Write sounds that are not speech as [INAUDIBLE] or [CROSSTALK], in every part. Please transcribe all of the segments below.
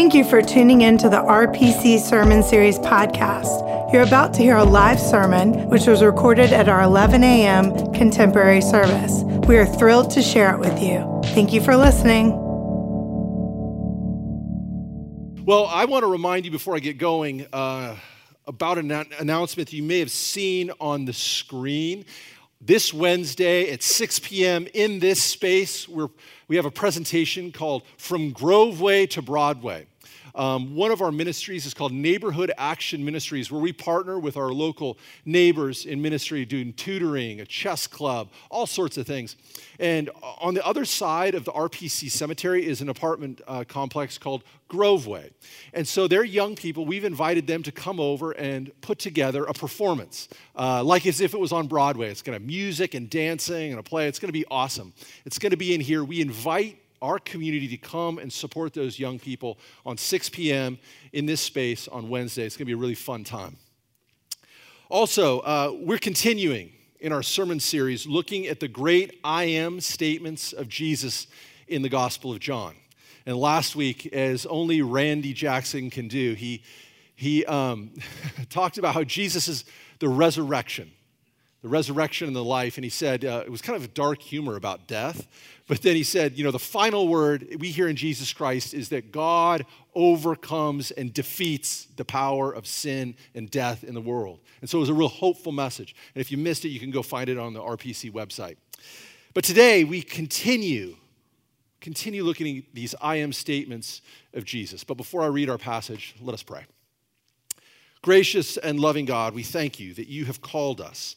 Thank you for tuning in to the RPC Sermon Series podcast. You're about to hear a live sermon, which was recorded at our 11 a.m. contemporary service. We are thrilled to share it with you. Thank you for listening. Well, I want to remind you before I get going uh, about an announcement that you may have seen on the screen. This Wednesday at 6 p.m. in this space, we're we have a presentation called From Groveway to Broadway. Um, one of our ministries is called Neighborhood Action Ministries, where we partner with our local neighbors in ministry doing tutoring, a chess club, all sorts of things. And on the other side of the RPC cemetery is an apartment uh, complex called Groveway. And so they're young people. We've invited them to come over and put together a performance, uh, like as if it was on Broadway. It's going to have music and dancing and a play. It's going to be awesome. It's going to be in here. We invite our community to come and support those young people on 6 p.m. in this space on Wednesday. It's going to be a really fun time. Also, uh, we're continuing in our sermon series looking at the great I am statements of Jesus in the Gospel of John. And last week, as only Randy Jackson can do, he, he um, [LAUGHS] talked about how Jesus is the resurrection the resurrection and the life, and he said uh, it was kind of dark humor about death. But then he said, you know, the final word we hear in Jesus Christ is that God overcomes and defeats the power of sin and death in the world. And so it was a real hopeful message. And if you missed it, you can go find it on the RPC website. But today we continue, continue looking at these I am statements of Jesus. But before I read our passage, let us pray. Gracious and loving God, we thank you that you have called us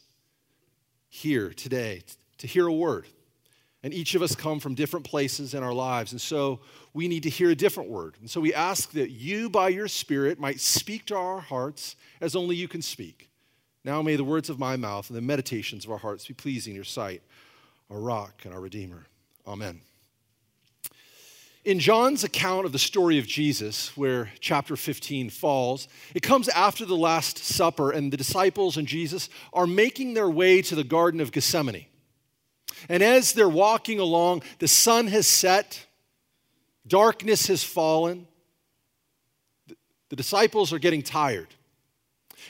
here today to hear a word. And each of us come from different places in our lives. And so we need to hear a different word. And so we ask that you, by your Spirit, might speak to our hearts as only you can speak. Now may the words of my mouth and the meditations of our hearts be pleasing in your sight, our rock and our Redeemer. Amen. In John's account of the story of Jesus, where chapter 15 falls, it comes after the Last Supper, and the disciples and Jesus are making their way to the Garden of Gethsemane. And as they're walking along, the sun has set, darkness has fallen. The disciples are getting tired.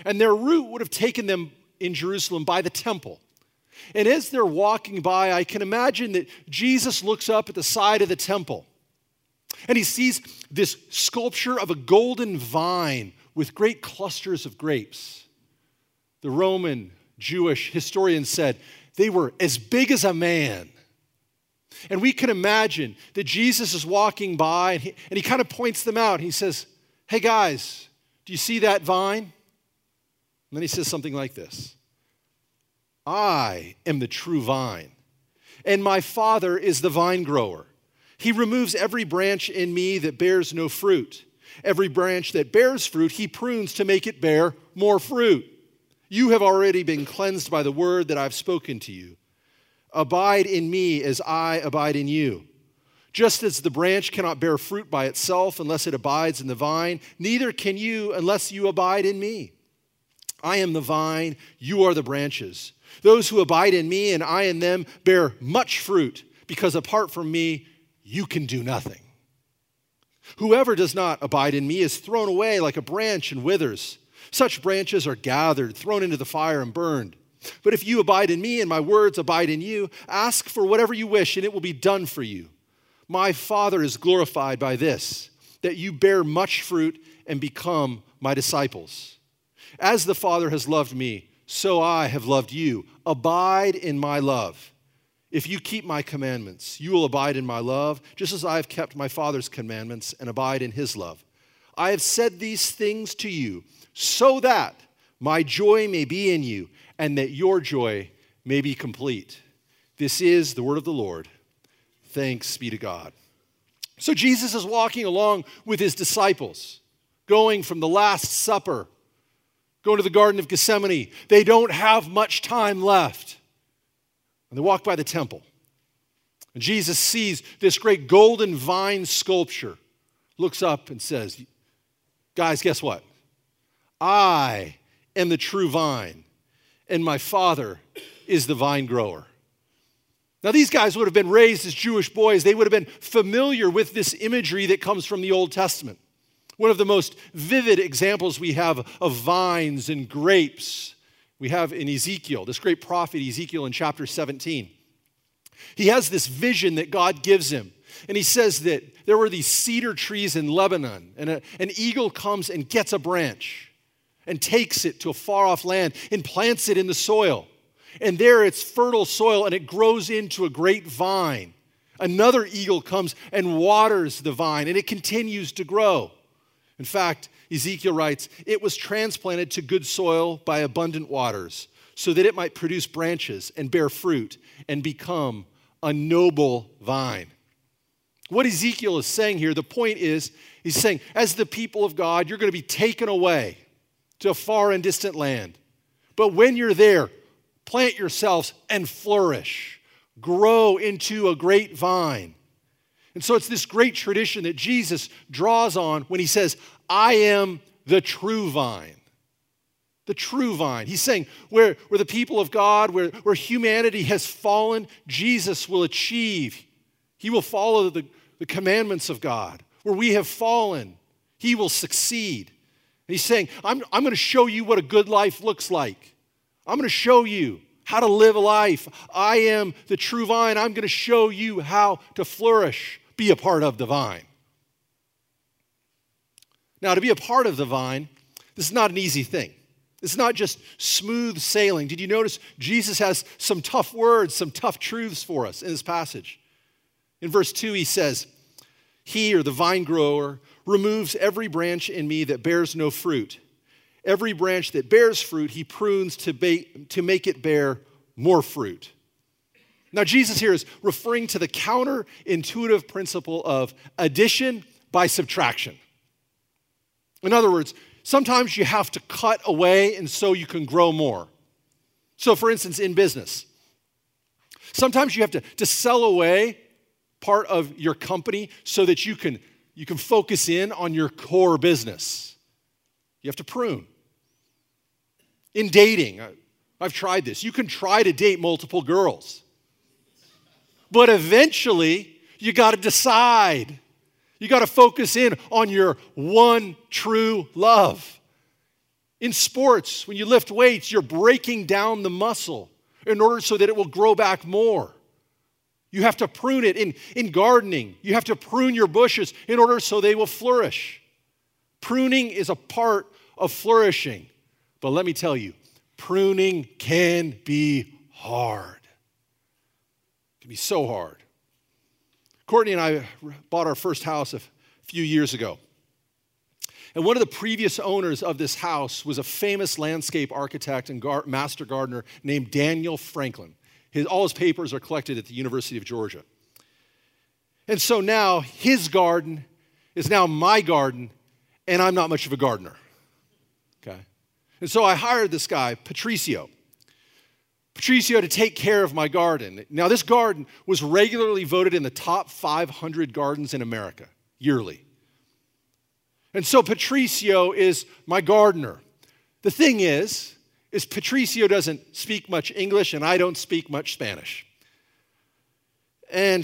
And their route would have taken them in Jerusalem by the temple. And as they're walking by, I can imagine that Jesus looks up at the side of the temple and he sees this sculpture of a golden vine with great clusters of grapes. The Roman Jewish historian said they were as big as a man. And we can imagine that Jesus is walking by and he, and he kind of points them out. He says, Hey guys, do you see that vine? And then he says something like this I am the true vine, and my Father is the vine grower. He removes every branch in me that bears no fruit. Every branch that bears fruit, he prunes to make it bear more fruit. You have already been cleansed by the word that I've spoken to you. Abide in me as I abide in you. Just as the branch cannot bear fruit by itself unless it abides in the vine, neither can you unless you abide in me. I am the vine, you are the branches. Those who abide in me and I in them bear much fruit, because apart from me, you can do nothing. Whoever does not abide in me is thrown away like a branch and withers. Such branches are gathered, thrown into the fire, and burned. But if you abide in me and my words abide in you, ask for whatever you wish, and it will be done for you. My Father is glorified by this, that you bear much fruit and become my disciples. As the Father has loved me, so I have loved you. Abide in my love. If you keep my commandments, you will abide in my love, just as I have kept my Father's commandments and abide in his love. I have said these things to you so that my joy may be in you and that your joy may be complete. This is the word of the Lord. Thanks be to God. So Jesus is walking along with his disciples, going from the Last Supper, going to the Garden of Gethsemane. They don't have much time left. And they walk by the temple. And Jesus sees this great golden vine sculpture, looks up and says, Guys, guess what? I am the true vine, and my Father is the vine grower. Now, these guys would have been raised as Jewish boys. They would have been familiar with this imagery that comes from the Old Testament. One of the most vivid examples we have of vines and grapes we have in Ezekiel, this great prophet Ezekiel in chapter 17. He has this vision that God gives him. And he says that there were these cedar trees in Lebanon, and a, an eagle comes and gets a branch and takes it to a far off land and plants it in the soil. And there it's fertile soil and it grows into a great vine. Another eagle comes and waters the vine and it continues to grow. In fact, Ezekiel writes, it was transplanted to good soil by abundant waters so that it might produce branches and bear fruit and become a noble vine. What Ezekiel is saying here, the point is, he's saying, as the people of God, you're going to be taken away to a far and distant land. But when you're there, plant yourselves and flourish, grow into a great vine. And so it's this great tradition that Jesus draws on when he says, I am the true vine. The true vine. He's saying, where, where the people of God, where, where humanity has fallen, Jesus will achieve. He will follow the, the commandments of God. Where we have fallen, he will succeed. And he's saying, I'm, I'm going to show you what a good life looks like. I'm going to show you how to live a life. I am the true vine. I'm going to show you how to flourish, be a part of the vine. Now, to be a part of the vine, this is not an easy thing. It's not just smooth sailing. Did you notice Jesus has some tough words, some tough truths for us in this passage? In verse 2, he says, He or the vine grower removes every branch in me that bears no fruit. Every branch that bears fruit, he prunes to, ba- to make it bear more fruit. Now, Jesus here is referring to the counterintuitive principle of addition by subtraction. In other words, sometimes you have to cut away and so you can grow more. So, for instance, in business, sometimes you have to, to sell away part of your company so that you can you can focus in on your core business. You have to prune. In dating, I've tried this. You can try to date multiple girls, but eventually you got to decide. You got to focus in on your one true love. In sports, when you lift weights, you're breaking down the muscle in order so that it will grow back more. You have to prune it. In, in gardening, you have to prune your bushes in order so they will flourish. Pruning is a part of flourishing. But let me tell you, pruning can be hard. Can be so hard. Courtney and I bought our first house a few years ago. And one of the previous owners of this house was a famous landscape architect and gar- master gardener named Daniel Franklin. His, all his papers are collected at the University of Georgia. And so now his garden is now my garden, and I'm not much of a gardener. Okay? And so I hired this guy, Patricio. Patricio to take care of my garden. Now, this garden was regularly voted in the top 500 gardens in America yearly. And so Patricio is my gardener. The thing is, is Patricio doesn't speak much English and I don't speak much Spanish. And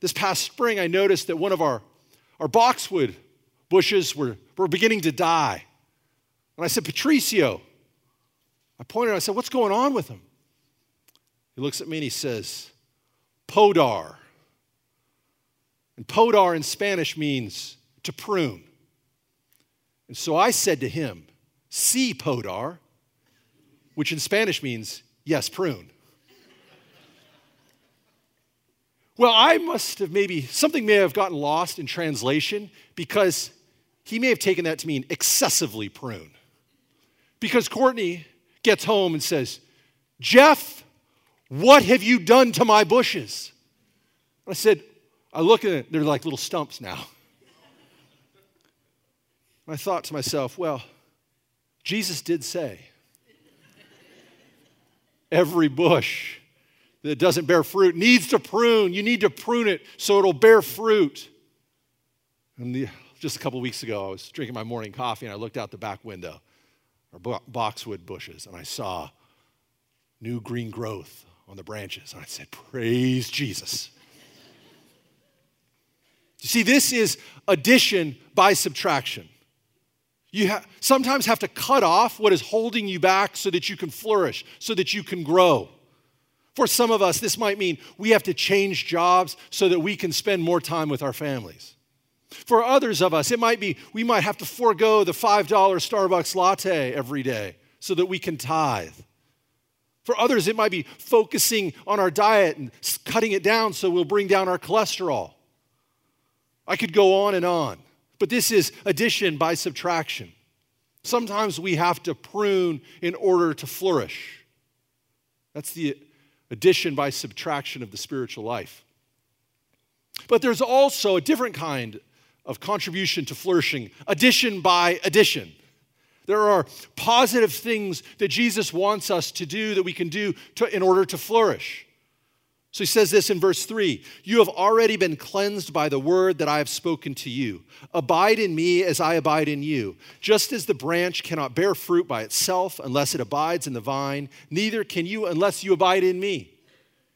this past spring, I noticed that one of our, our boxwood bushes were, were beginning to die. And I said, Patricio, I pointed, I said, what's going on with them? He looks at me and he says, podar. And podar in Spanish means to prune. And so I said to him, see podar, which in Spanish means, yes, prune. well, I must have maybe, something may have gotten lost in translation because he may have taken that to mean excessively prune. Because Courtney gets home and says, Jeff, what have you done to my bushes? I said, I look at it, they're like little stumps now. I thought to myself, well, Jesus did say, Every bush that doesn't bear fruit needs to prune. You need to prune it so it'll bear fruit. And the, just a couple weeks ago, I was drinking my morning coffee and I looked out the back window, our boxwood bushes, and I saw new green growth on the branches. And I said, Praise Jesus. you see, this is addition by subtraction. You ha- sometimes have to cut off what is holding you back so that you can flourish, so that you can grow. For some of us, this might mean we have to change jobs so that we can spend more time with our families. For others of us, it might be we might have to forego the $5 Starbucks latte every day so that we can tithe. For others, it might be focusing on our diet and cutting it down so we'll bring down our cholesterol. I could go on and on, but this is addition by subtraction. Sometimes we have to prune in order to flourish. That's the addition by subtraction of the spiritual life. But there's also a different kind of contribution to flourishing, addition by addition. There are positive things that Jesus wants us to do that we can do to, in order to flourish. So he says this in verse 3 You have already been cleansed by the word that I have spoken to you. Abide in me as I abide in you. Just as the branch cannot bear fruit by itself unless it abides in the vine, neither can you unless you abide in me.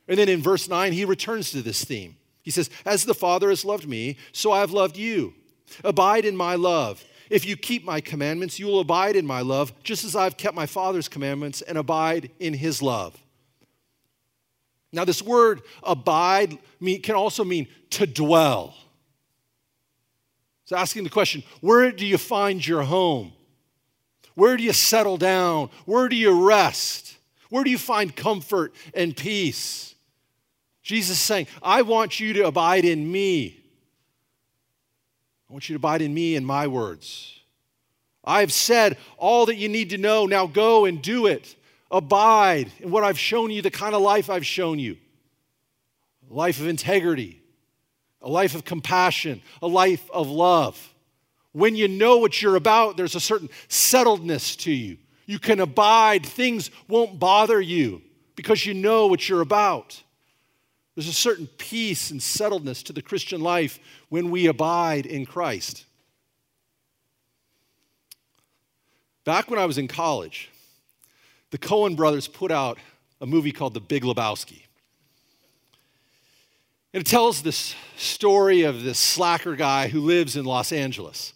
And then in verse 9, he returns to this theme. He says, As the Father has loved me, so I have loved you. Abide in my love. If you keep my commandments, you will abide in my love, just as I've kept my Father's commandments and abide in his love. Now, this word abide can also mean to dwell. It's asking the question where do you find your home? Where do you settle down? Where do you rest? Where do you find comfort and peace? Jesus is saying, I want you to abide in me. I want you to abide in me and my words. I have said all that you need to know. Now go and do it. Abide in what I've shown you, the kind of life I've shown you a life of integrity, a life of compassion, a life of love. When you know what you're about, there's a certain settledness to you. You can abide, things won't bother you because you know what you're about. There's a certain peace and settledness to the Christian life when we abide in Christ. Back when I was in college, the Coen brothers put out a movie called The Big Lebowski. And it tells this story of this slacker guy who lives in Los Angeles.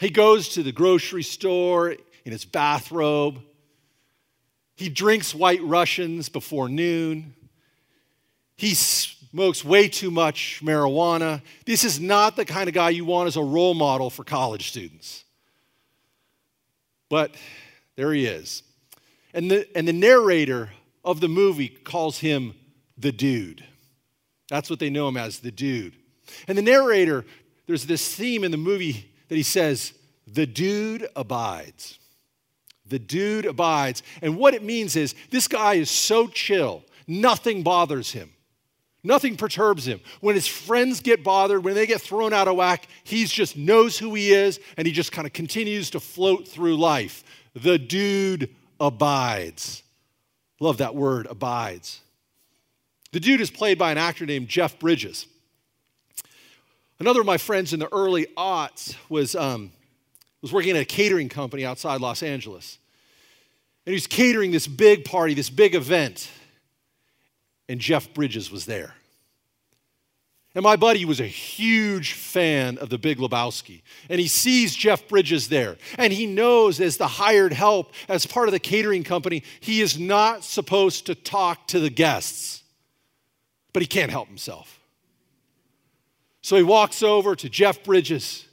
He goes to the grocery store in his bathrobe. He drinks white Russians before noon. He smokes way too much marijuana. This is not the kind of guy you want as a role model for college students. But there he is. And the, and the narrator of the movie calls him the dude. That's what they know him as, the dude. And the narrator, there's this theme in the movie that he says, the dude abides. The dude abides. And what it means is this guy is so chill, nothing bothers him. Nothing perturbs him. When his friends get bothered, when they get thrown out of whack, he just knows who he is and he just kind of continues to float through life. The dude abides. Love that word, abides. The dude is played by an actor named Jeff Bridges. Another of my friends in the early aughts was, um, was working at a catering company outside Los Angeles. And he was catering this big party, this big event and Jeff Bridges was there. And my buddy was a huge fan of the Big Lebowski. And he sees Jeff Bridges there. And he knows, as the hired help, as part of the catering company, he is not supposed to talk to the guests. But he can't help himself. So he walks over to Jeff Bridges.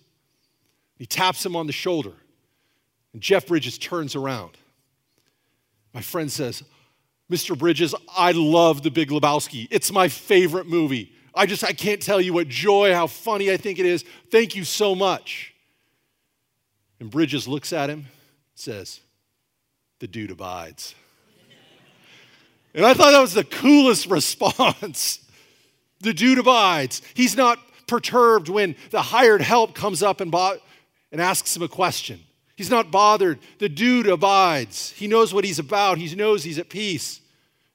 He taps him on the shoulder. And Jeff Bridges turns around. My friend says, Mr. Bridges, I love The Big Lebowski. It's my favorite movie. I just, I can't tell you what joy, how funny I think it is. Thank you so much. And Bridges looks at him, says, The dude abides. and I thought that was the coolest [LAUGHS] response. the dude abides. He's not perturbed when the hired help comes up and, bo- and asks him a question. He's not bothered. The dude abides. He knows what he's about. He knows he's at peace.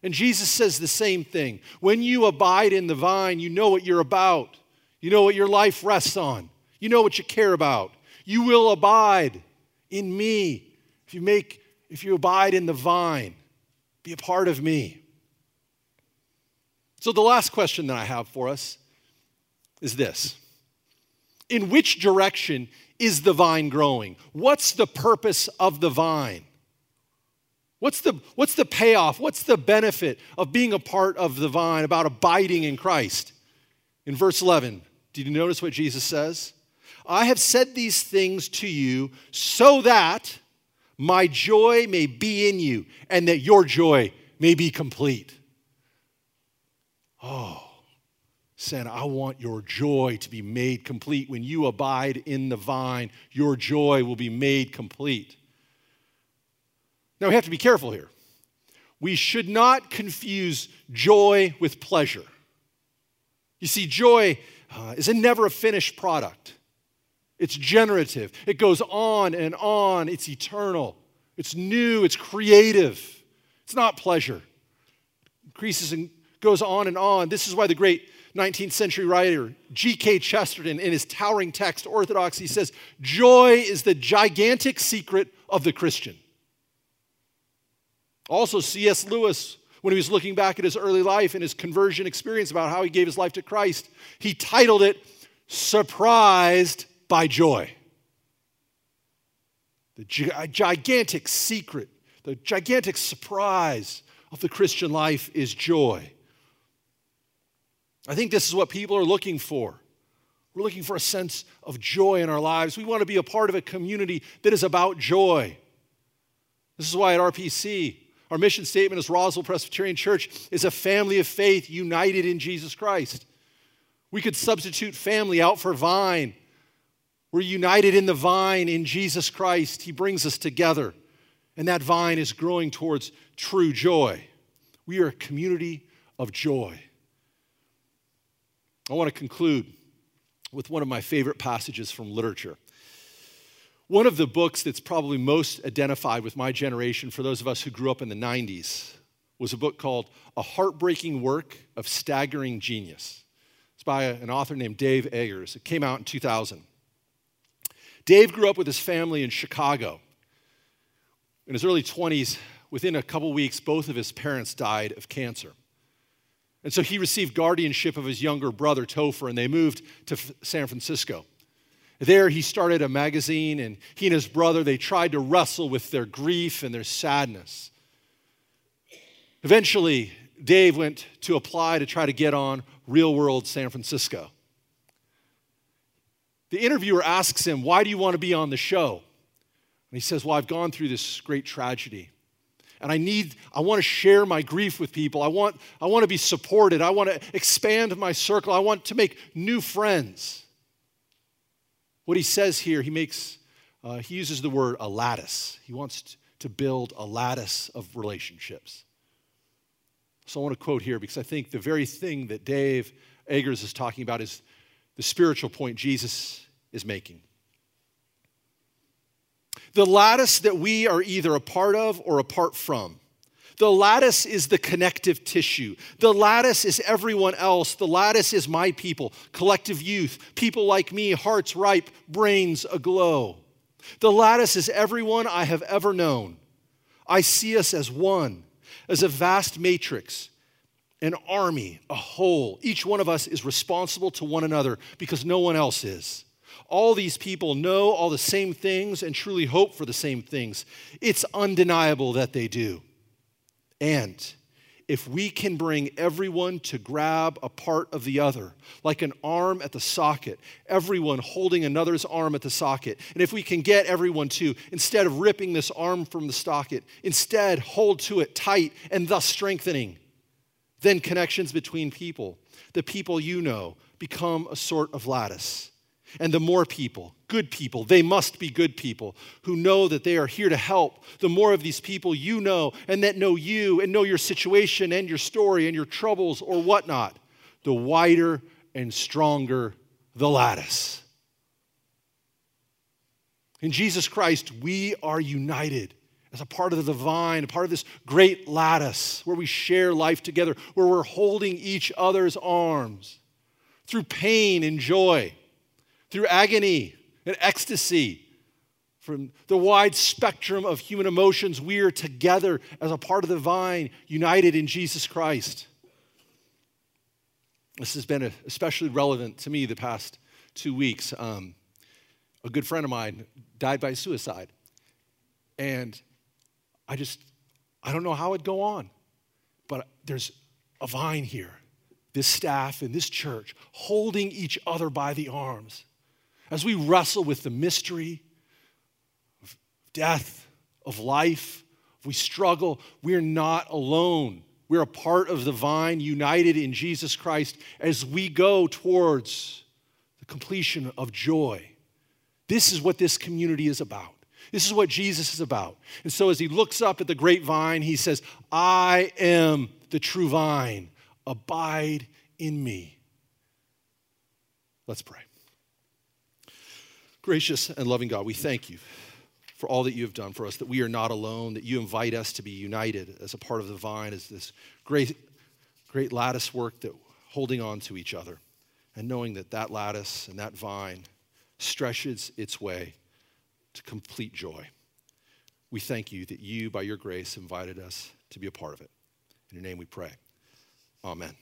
And Jesus says the same thing. When you abide in the vine, you know what you're about. You know what your life rests on. You know what you care about. You will abide in me. If you make if you abide in the vine, be a part of me. So the last question that I have for us is this. In which direction is the vine growing? What's the purpose of the vine? What's the, what's the payoff? What's the benefit of being a part of the vine, about abiding in Christ? In verse 11, did you notice what Jesus says? I have said these things to you so that my joy may be in you and that your joy may be complete. Oh, Santa, I want your joy to be made complete. When you abide in the vine, your joy will be made complete. Now, we have to be careful here. We should not confuse joy with pleasure. You see, joy uh, is a never a finished product. It's generative. It goes on and on. It's eternal. It's new. It's creative. It's not pleasure. It increases and goes on and on. This is why the great 19th century writer G.K. Chesterton, in his towering text, Orthodoxy, says, Joy is the gigantic secret of the Christian. Also, C.S. Lewis, when he was looking back at his early life and his conversion experience about how he gave his life to Christ, he titled it Surprised by Joy. The gigantic secret, the gigantic surprise of the Christian life is joy. I think this is what people are looking for. We're looking for a sense of joy in our lives. We want to be a part of a community that is about joy. This is why at RPC, our mission statement as Roswell Presbyterian Church is a family of faith united in Jesus Christ. We could substitute family out for vine. We're united in the vine in Jesus Christ. He brings us together, and that vine is growing towards true joy. We are a community of joy. I want to conclude with one of my favorite passages from literature. One of the books that's probably most identified with my generation, for those of us who grew up in the 90s, was a book called A Heartbreaking Work of Staggering Genius. It's by an author named Dave Eggers. It came out in 2000. Dave grew up with his family in Chicago. In his early 20s, within a couple weeks, both of his parents died of cancer. And so he received guardianship of his younger brother, Topher, and they moved to San Francisco. There he started a magazine, and he and his brother, they tried to wrestle with their grief and their sadness. Eventually, Dave went to apply to try to get on Real World San Francisco. The interviewer asks him, Why do you want to be on the show? And he says, Well, I've gone through this great tragedy and I need, I want to share my grief with people. I want, I want to be supported. I want to expand my circle. I want to make new friends. What he says here, he makes, uh, he uses the word a lattice. He wants to build a lattice of relationships. So I want to quote here because I think the very thing that Dave Eggers is talking about is the spiritual point Jesus is making. The lattice that we are either a part of or apart from. The lattice is the connective tissue. The lattice is everyone else. The lattice is my people, collective youth, people like me, hearts ripe, brains aglow. The lattice is everyone I have ever known. I see us as one, as a vast matrix, an army, a whole. Each one of us is responsible to one another because no one else is all these people know all the same things and truly hope for the same things. It's undeniable that they do. And if we can bring everyone to grab a part of the other, like an arm at the socket, everyone holding another's arm at the socket, and if we can get everyone to, instead of ripping this arm from the socket, instead hold to it tight and thus strengthening, then connections between people, the people you know, become a sort of lattice. And the more people, good people, they must be good people who know that they are here to help. The more of these people you know and that know you and know your situation and your story and your troubles or whatnot, the wider and stronger the lattice. In Jesus Christ, we are united as a part of the divine, a part of this great lattice where we share life together, where we're holding each other's arms through pain and joy through agony and ecstasy, from the wide spectrum of human emotions, we are together as a part of the vine, united in Jesus Christ. This has been especially relevant to me the past two weeks. Um, a good friend of mine died by suicide. And I just, I don't know how it'd go on, but there's a vine here, this staff and this church holding each other by the arms as we wrestle with the mystery of death, of life. if we struggle, we're not alone. We're a part of the vine, united in Jesus Christ as we go towards the completion of joy. This is what this community is about. This is what Jesus is about. And so as he looks up at the grapevine, he says, I am the true vine. Abide in me. Let's pray. Gracious and loving God, we thank you for all that you have done for us, that we are not alone, that you invite us to be united as a part of the vine, as this great, great lattice work that holding on to each other and knowing that that lattice and that vine stretches its way to complete joy. We thank you that you, by your grace, invited us to be a part of it. In your name we pray. Amen.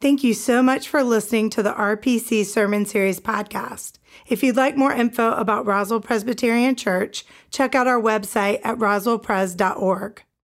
Thank you so much for listening to the RPC Sermon Series podcast. If you'd like more info about Roswell Presbyterian Church, check out our website at roswellpres.org.